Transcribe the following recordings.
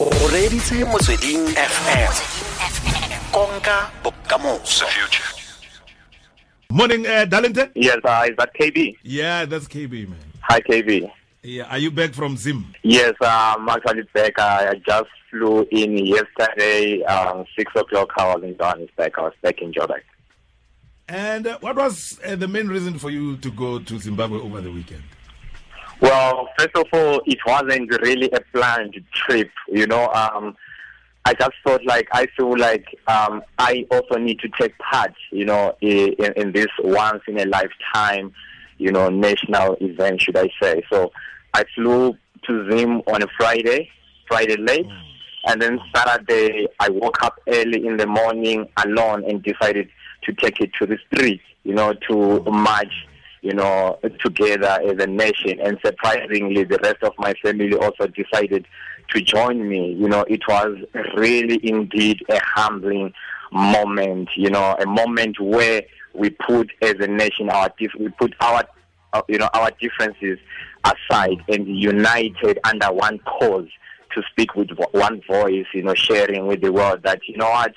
o reditse motsweding fm konka bokamoso Morning, uh, Darlington. Yes, uh, is that KB? Yeah, that's KB, man. Hi, KB. Yeah, are you back from Zim? Yes, uh, I'm actually back. I just flew in yesterday, um, 6 o'clock. I was in Johannesburg. I was back in Joburg. And uh, what was uh, the main reason for you to go to Zimbabwe over the weekend? Well, first of all, it wasn't really a planned trip. You know, um, I just thought like I feel like um, I also need to take part. You know, in, in this once in a lifetime, you know, national event, should I say? So I flew to Zim on a Friday, Friday late. And then Saturday, I woke up early in the morning alone and decided to take it to the street, you know, to march, you know, together as a nation. And surprisingly, the rest of my family also decided to join me. You know, it was really indeed a humbling moment, you know, a moment where we put as a nation our we put our uh, you know our differences aside and united under one cause to speak with one voice, you know, sharing with the world that you know what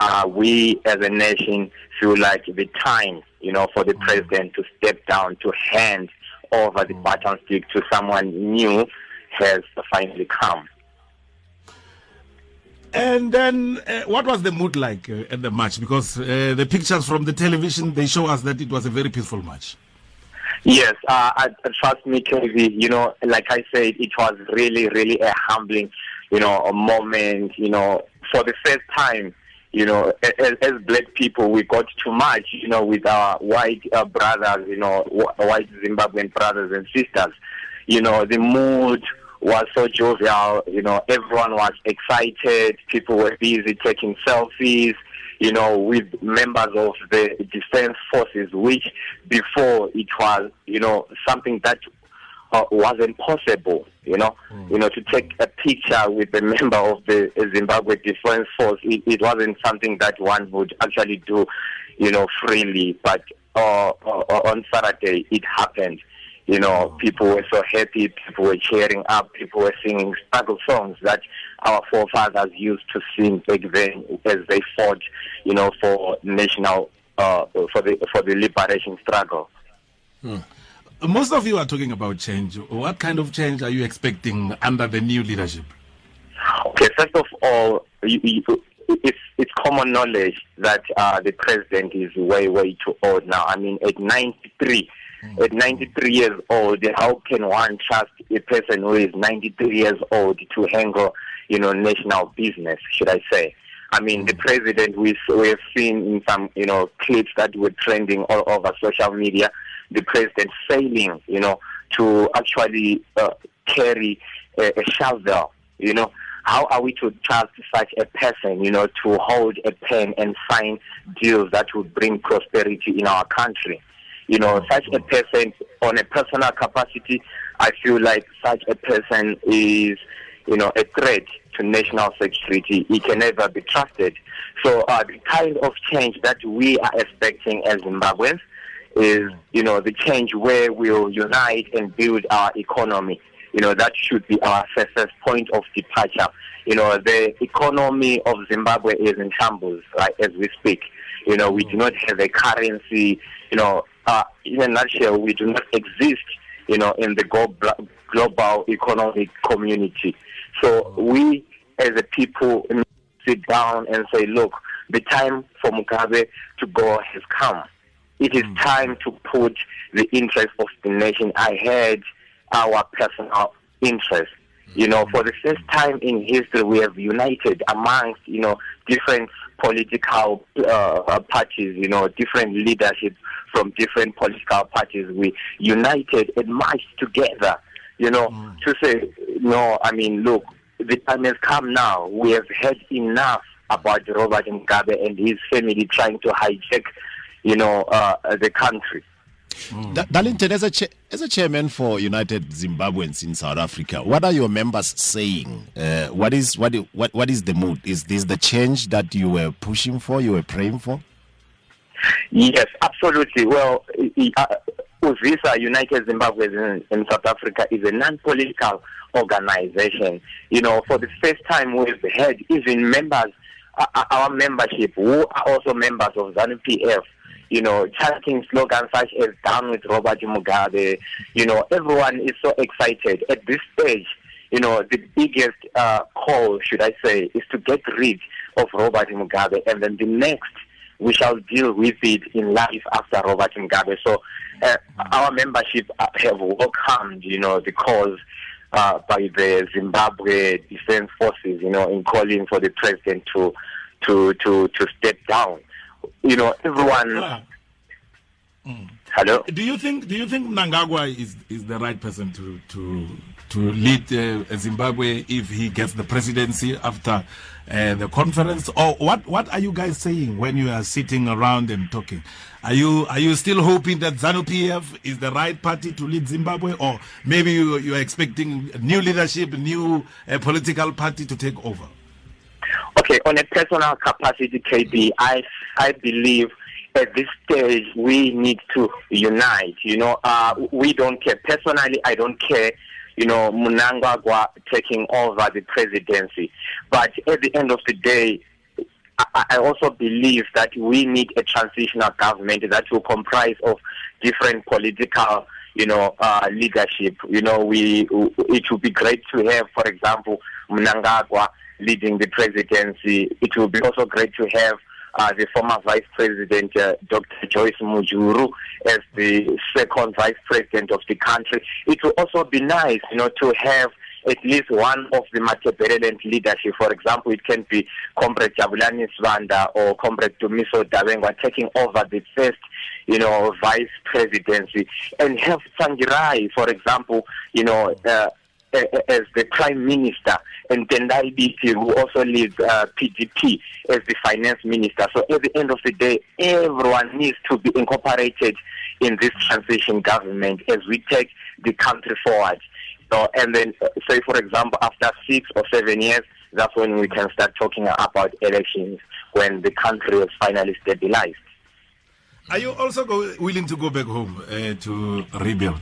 uh, we as a nation feel like the time, you know, for the president to step down to hand over the baton stick to someone new has finally come. And then, uh, what was the mood like uh, at the match? Because uh, the pictures from the television they show us that it was a very peaceful match. Yes, uh, I, trust me, Kelvin. You know, like I said, it was really, really a humbling, you know, a moment. You know, for the first time, you know, as, as black people, we got too much, you know, with our white uh, brothers, you know, wh- white Zimbabwean brothers and sisters. You know, the mood was so jovial. You know, everyone was excited. People were busy taking selfies you know, with members of the defense forces, which before it was, you know, something that uh, wasn't possible, you know, you know, to take a picture with a member of the Zimbabwe Defense Force, it, it wasn't something that one would actually do, you know, freely. But uh, uh, on Saturday, it happened. You know, people were so happy, people were cheering up, people were singing struggle songs that our forefathers used to sing back then as they fought, you know, for national, uh, for the for the liberation struggle. Most of you are talking about change. What kind of change are you expecting under the new leadership? Okay, first of all, you, you, it's it's common knowledge that uh, the president is way way too old now. I mean, at 93, at 93 years old, how can one trust a person who is 93 years old to handle, you know, national business? Should I say? I mean, the president we we have seen in some you know clips that were trending all over social media. The president failing, you know, to actually uh, carry a, a shovel, you know. How are we to trust such a person, you know, to hold a pen and sign deals that would bring prosperity in our country? You know, such a person, on a personal capacity, I feel like such a person is, you know, a threat to national security. He can never be trusted. So uh, the kind of change that we are expecting as Zimbabweans is, you know, the change where we'll unite and build our economy. You know, that should be our first point of departure. You know, the economy of Zimbabwe is in shambles, right, as we speak. You know, we do not have a currency, you know, uh, in a nutshell, we do not exist, you know, in the global, global economic community. So we, as a people, sit down and say, look, the time for Mugabe to go has come. It is hmm. time to put the interest of the nation ahead our personal interest. You know, hmm. for the first time in history, we have united amongst, you know, different political uh, parties, you know, different leadership from different political parties. We united and marched together, you know, hmm. to say, no, I mean, look, the time has come now. We have had enough about Robert Mugabe and his family trying to hijack, you know, uh, the country. Da- Darlington, as a cha- as a chairman for United Zimbabweans in South Africa, what are your members saying? Uh, what is what, what what is the mood? Is this the change that you were pushing for? You were praying for? Yes, absolutely. Well, i- uh, UZISA, United Zimbabweans in, in South Africa, is a non-political organization. You know, for the first time we've had even members, uh, uh our membership, who are also members of ZANU PF, you know, chanting slogans such as down with Robert Mugabe. You know, everyone is so excited at this stage. You know, the biggest uh, call, should I say, is to get rid of Robert Mugabe, and then the next we shall deal with it in life after Robert Mugabe. So uh, our membership have welcomed, you know, the cause uh, by the Zimbabwe Defense Forces, you know, in calling for the president to to to to step down. You know, everyone. Hello. Do you think Do you think Mnangagwa is is the right person to to to lead uh, Zimbabwe if he gets the presidency after uh, the conference? Or what what are you guys saying when you are sitting around and talking? Are you are you still hoping that ZANU PF is the right party to lead Zimbabwe, or maybe you you are expecting new leadership, new uh, political party to take over? Okay, on a personal capacity, KB, I I believe at this stage we need to unite. You know, uh, we don't care. Personally, I don't care. You know, Mnangagwa taking over the presidency, but at the end of the day, I, I also believe that we need a transitional government that will comprise of different political, you know, uh, leadership. You know, we it would be great to have, for example, Mnangagwa leading the presidency. It will be also great to have uh, the former Vice President uh, Dr. Joyce Mujuru as the second Vice President of the country. It will also be nice, you know, to have at least one of the Matabeleland leadership. For example, it can be Comrade Jabulani Sibanda or Comrade Dumiso Dabengwa taking over the first, you know, vice presidency and have Tsvangirai, for example, you know, uh, as the prime minister and Tendai Biti who also leads uh, PDP as the finance minister. So at the end of the day, everyone needs to be incorporated in this transition government as we take the country forward. So, and then, uh, say for example, after six or seven years, that's when we can start talking about elections when the country is finally stabilized. Are you also go, willing to go back home uh, to rebuild?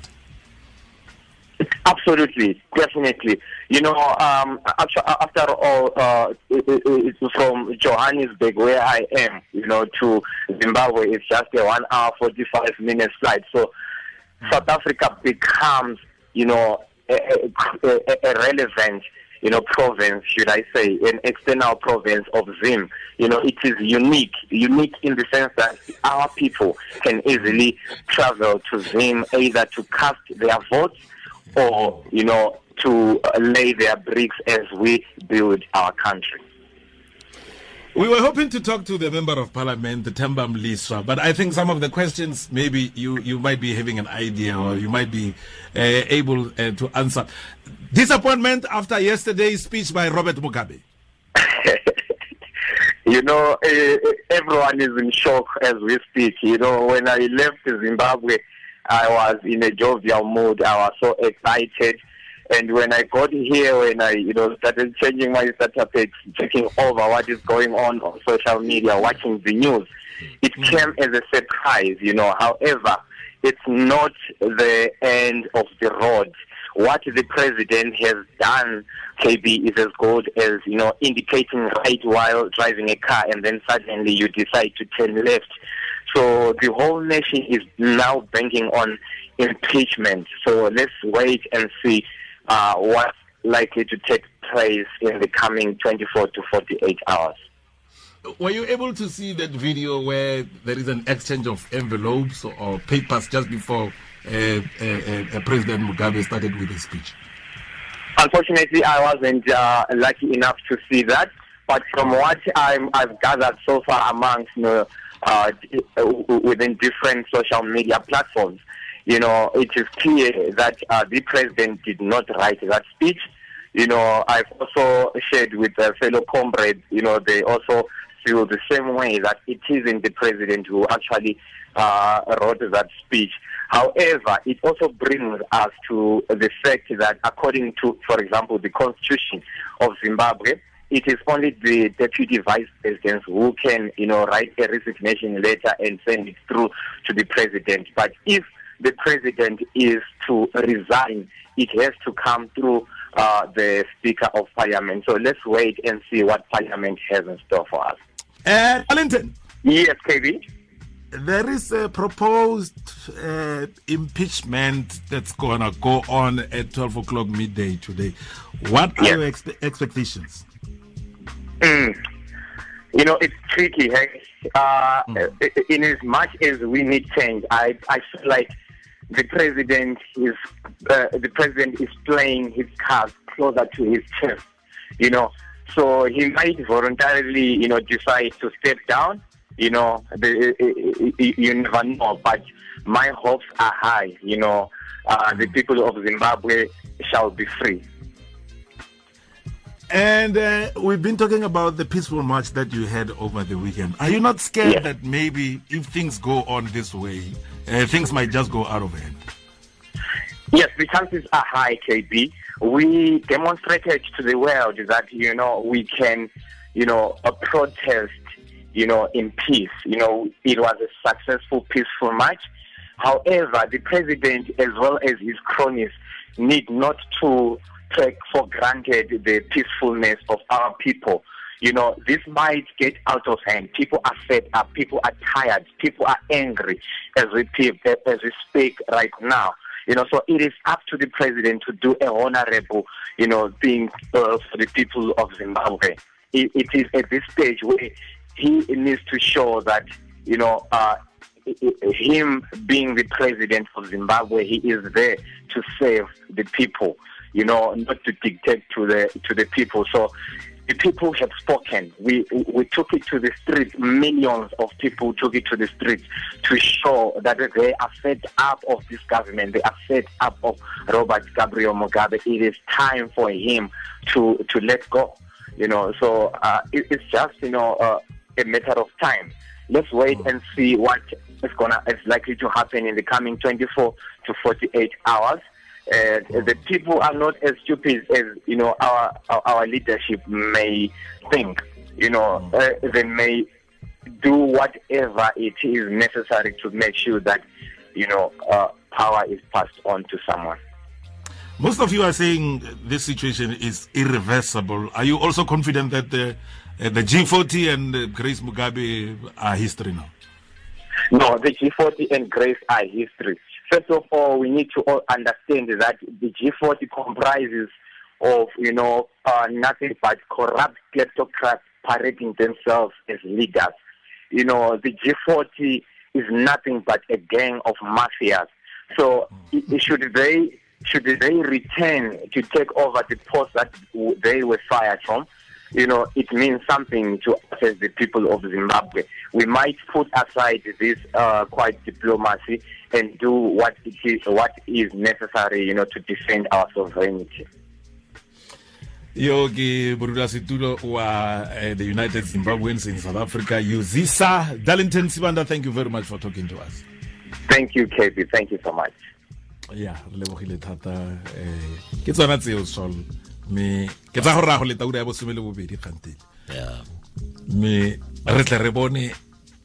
Absolutely, definitely. You know, um, after, after all, uh, from Johannesburg, where I am, you know, to Zimbabwe, it's just a one hour, 45 minutes flight. So South Africa becomes, you know, a, a, a relevant, you know, province, should I say, an external province of Zim. You know, it is unique, unique in the sense that our people can easily travel to Zim either to cast their votes or, you know, to lay their bricks as we build our country. We were hoping to talk to the member of parliament, the Temba Mliswa, but I think some of the questions maybe you, you might be having an idea or you might be uh, able uh, to answer. Disappointment after yesterday's speech by Robert Mugabe. you know, uh, everyone is in shock as we speak. You know, when I left Zimbabwe, I was in a jovial mood. I was so excited. And when I got here, when I, you know, started changing my statistics, checking over what is going on on social media, watching the news, it mm-hmm. came as a surprise, you know. However, it's not the end of the road. What the president has done, KB, is as good as, you know, indicating right while driving a car and then suddenly you decide to turn left. So the whole nation is now banking on impeachment. So let's wait and see uh, what's likely to take place in the coming 24 to 48 hours. Were you able to see that video where there is an exchange of envelopes or, papers just before uh, uh, uh, President Mugabe started with his speech? Unfortunately, I wasn't uh, lucky enough to see that. But from what i have gathered so far amongst you know, uh, within different social media platforms, you know, it is clear that uh, the president did not write that speech. You know, I've also shared with a fellow comrades, you know, they also feel the same way that it isn't the president who actually uh, wrote that speech. However, it also brings us to the fact that according to, for example, the constitution of Zimbabwe, it is only the deputy vice president who can, you know, write a resignation letter and send it through to the president. But if the president is to resign, it has to come through uh, the Speaker of Parliament. So let's wait and see what Parliament has in store for us. Uh, Yes, KB. there is a proposed uh, impeachment that's gonna go on at 12 o'clock midday today. What are Yeah. your ex- expectations? Mm. You know, it's tricky. Hey? Uh, In as much as we need change, I I feel like the president is uh, the president is playing his cards closer to his chest. You know, so he might voluntarily, you know, decide to step down. You know, the, you never know. But my hopes are high. You know, uh, the people of Zimbabwe shall be free. And uh, we've been talking about the peaceful march that you had over the weekend. Are you not scared Yes. that maybe if things go on this way, uh, things might just go out of hand? Yes, the chances are high, KB. We demonstrated to the world that, you know, we can, you know, uh, protest, you know, in peace. You know, it was a successful, peaceful march. However, the president, as well as his cronies, need not to take for granted the peacefulness of our people. You know, this might get out of hand. People are fed up. People are tired. People are angry as we as we speak right now. You know, so it is up to the president to do a honorable, you know, thing uh, for the people of Zimbabwe. It, it is at this stage where he needs to show that, you know, uh, him being the president of Zimbabwe, he is there to save the people, you know, not to dictate to the to the people. So the people have spoken. We we took it to the streets. Millions of people took it to the streets to show that they are fed up of this government. They are fed up of Robert Gabriel Mugabe. It is time for him to to let go. You know, so uh, it, it's just you know uh, a matter of time. Let's wait and see what is gonna is likely to happen in the coming 24 to 48 hours. Uh, the people are not as stupid as you know our our, leadership may think. You know, uh, they may do whatever it is necessary to make sure that you know uh, power is passed on to someone. Most of you are saying this situation is irreversible. Are you also confident that the, uh, the G40 and uh, Grace Mugabe are history now? No, the G40 and Grace are history. First of all, we need to all understand that the G40 comprises of, you know, uh, nothing but corrupt kleptocrats parading themselves as leaders. You know, the G40 is nothing but a gang of mafias. So, should they should they return to take over the post that they were fired from, you know, it means something to us as the people of Zimbabwe. We might put aside this uh, quiet diplomacy and do what it is, what is necessary, you know, to defend our sovereignty. yo ke modulasetulo wa uh, the united zimbabweans in south africa uzisa darlington sibanda thank you very much for talking to us Thank you, KB. Thank you so much. ya re lebogile thata um ke tsona tseo sol mme ke tsa gore ra go leta ura ya bosome le bobedi kgantele me mme re tle re bone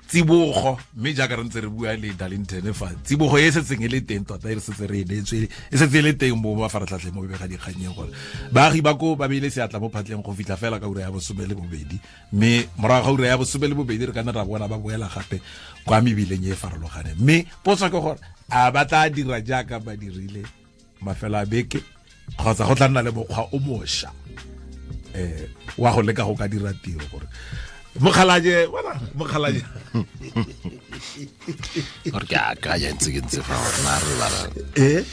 tsibogo mme jaaka re ntse re bua le darlington fa tsibogo e setseng e le teng tota e re setse re e neetswe e setse e le teng mo mafaratlhatlheng mo bebega dikganyeng gore baagi ba ko ba beile seatla mo phatleng go fitlha fela ka ura ya bosome le bobedi mme morago ga ura ya bosome le bobedi re ka nna ra bona ba boela gape kwa mebileng e e farologaneng. Mme potso ke gore a ba tla dira jaaka ba dirile mafelo a beke kgotsa go tla nna le mokgwa o mošwa um wa go leka go ka dira tiro gore mokgalaje bona mokgalaje gore ke akanya ntse ke ntse fa gore re bara eh?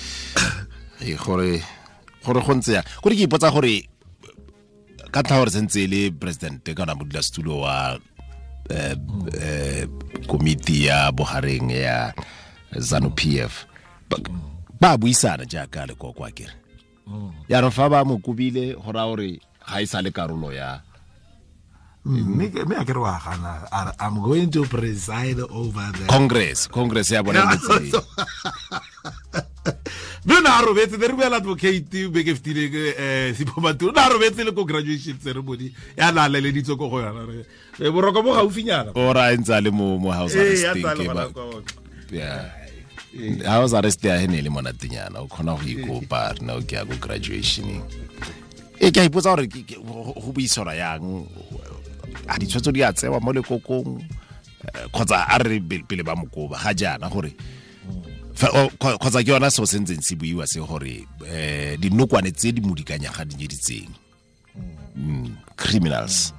Eh, gore gore go ntse ya gore ke ipotsa gore ka ntlha gore sentse e le president kana modulasetulo wa setulo wa komiti ya bogareng ya zanu p ba- ba buisana jaaka lekoko a kere yaanong fa ba mo kobile go raya gore ga e sa le karolo ya me ke- re wa gana are i'm going to preside over the congress congress ya bona e mme na a robetse ne re buela advocate beke fetileng um sepomatu na a robetse le ko graduation ceremony ya na leleditswe ko go yona. Eh, boroko bo gaufinyana. Ora a ntse a le mo house Eh, ya o sa re stay he ne le monatenyana o kgona go ikopa re na o ke ya ko graduationeng. E ke a ipotsa gore go buisora yang a ditshwetso di a tsewa mo lekokong eh, kgotsa a re pele ba mokoba ga jaana gore kgotsa ke yona seo se ntseng se buiwa se gore um dinokwane tse di modikanya ga di Mm, criminals